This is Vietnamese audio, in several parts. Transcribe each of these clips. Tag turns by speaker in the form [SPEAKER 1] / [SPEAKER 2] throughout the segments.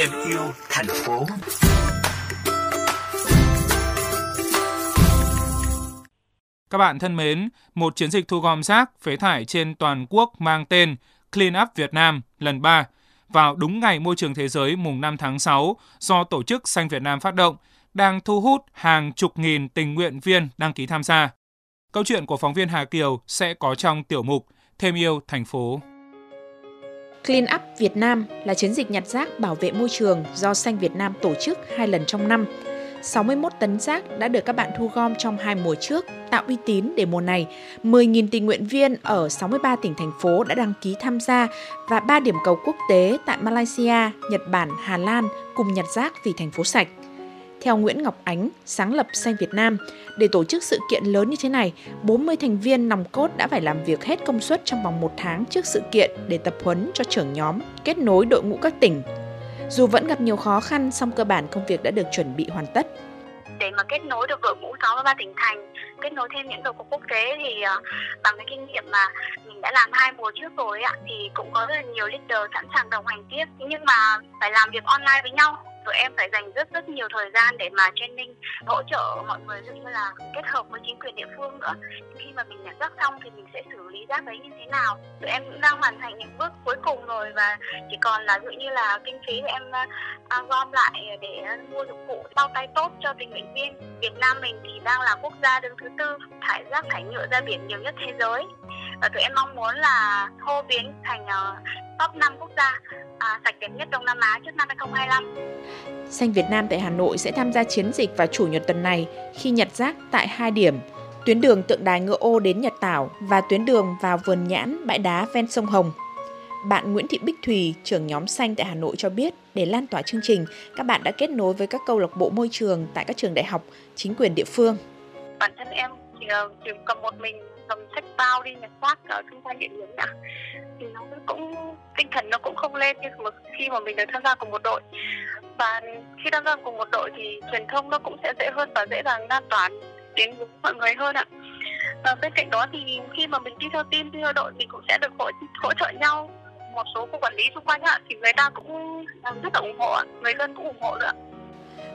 [SPEAKER 1] thêm yêu thành phố.
[SPEAKER 2] Các bạn thân mến, một chiến dịch thu gom rác, phế thải trên toàn quốc mang tên Clean Up Việt Nam lần 3 vào đúng ngày môi trường thế giới mùng 5 tháng 6 do Tổ chức Xanh Việt Nam phát động đang thu hút hàng chục nghìn tình nguyện viên đăng ký tham gia. Câu chuyện của phóng viên Hà Kiều sẽ có trong tiểu mục Thêm yêu thành phố.
[SPEAKER 3] Clean Up Việt Nam là chiến dịch nhặt rác bảo vệ môi trường do Xanh Việt Nam tổ chức hai lần trong năm. 61 tấn rác đã được các bạn thu gom trong hai mùa trước, tạo uy tín để mùa này. 10.000 tình nguyện viên ở 63 tỉnh thành phố đã đăng ký tham gia và 3 điểm cầu quốc tế tại Malaysia, Nhật Bản, Hà Lan cùng nhặt rác vì thành phố sạch. Theo Nguyễn Ngọc Ánh, sáng lập Xanh Việt Nam, để tổ chức sự kiện lớn như thế này, 40 thành viên nòng cốt đã phải làm việc hết công suất trong vòng một tháng trước sự kiện để tập huấn cho trưởng nhóm, kết nối đội ngũ các tỉnh. Dù vẫn gặp nhiều khó khăn, song cơ bản công việc đã được chuẩn bị hoàn tất.
[SPEAKER 4] Để mà kết nối được đội ngũ 63 tỉnh thành kết nối thêm những đầu ngũ quốc tế thì uh, bằng cái kinh nghiệm mà mình đã làm hai mùa trước rồi ạ thì cũng có rất là nhiều leader sẵn sàng đồng hành tiếp. Nhưng mà phải làm việc online với nhau tụi em phải dành rất rất nhiều thời gian để mà training, hỗ trợ mọi người giống như là kết hợp với chính quyền địa phương nữa. Khi mà mình nhặt rác xong thì mình sẽ xử lý rác đấy như thế nào. Tụi em cũng đang hoàn thành những bước cuối cùng rồi và chỉ còn là dụ như là kinh phí thì em à, gom lại để mua dụng cụ bao tay tốt cho tình nguyện viên Việt Nam mình thì đang là quốc gia đứng thứ tư thải rác thải nhựa ra biển nhiều nhất thế giới. Và tụi em mong muốn là hô biến thành à, top 5 quốc gia à, sạch đẹp nhất Đông Nam Á trước năm 2025.
[SPEAKER 3] Xanh Việt Nam tại Hà Nội sẽ tham gia chiến dịch vào chủ nhật tuần này khi nhặt rác tại hai điểm tuyến đường tượng đài ngựa ô đến Nhật Tảo và tuyến đường vào vườn nhãn bãi đá ven sông Hồng. Bạn Nguyễn Thị Bích Thùy, trưởng nhóm xanh tại Hà Nội cho biết, để lan tỏa chương trình, các bạn đã kết nối với các câu lạc bộ môi trường tại các trường đại học, chính quyền địa phương.
[SPEAKER 4] Ờ, Bản chỉ, cầm một mình cầm sách bao đi nhặt rác ở xung quanh địa điểm đã. Thì nó cũng tinh thần nó cũng không lên như mà khi mà mình được tham gia cùng một đội. Và khi tham gia cùng một đội thì truyền thông nó cũng sẽ dễ hơn và dễ dàng lan tỏa đến với mọi người hơn ạ. Và bên cạnh đó thì khi mà mình đi theo team đi theo đội mình cũng sẽ được hỗ, hỗ trợ nhau. Một số cô quản lý xung quanh ạ thì người ta cũng à, rất là ủng hộ ạ người dân cũng ủng hộ nữa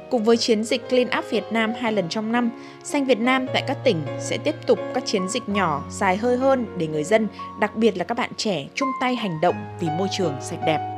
[SPEAKER 3] Cùng với chiến dịch Clean Up Việt Nam hai lần trong năm, Xanh Việt Nam tại các tỉnh sẽ tiếp tục các chiến dịch nhỏ, dài hơi hơn để người dân, đặc biệt là các bạn trẻ chung tay hành động vì môi trường sạch đẹp.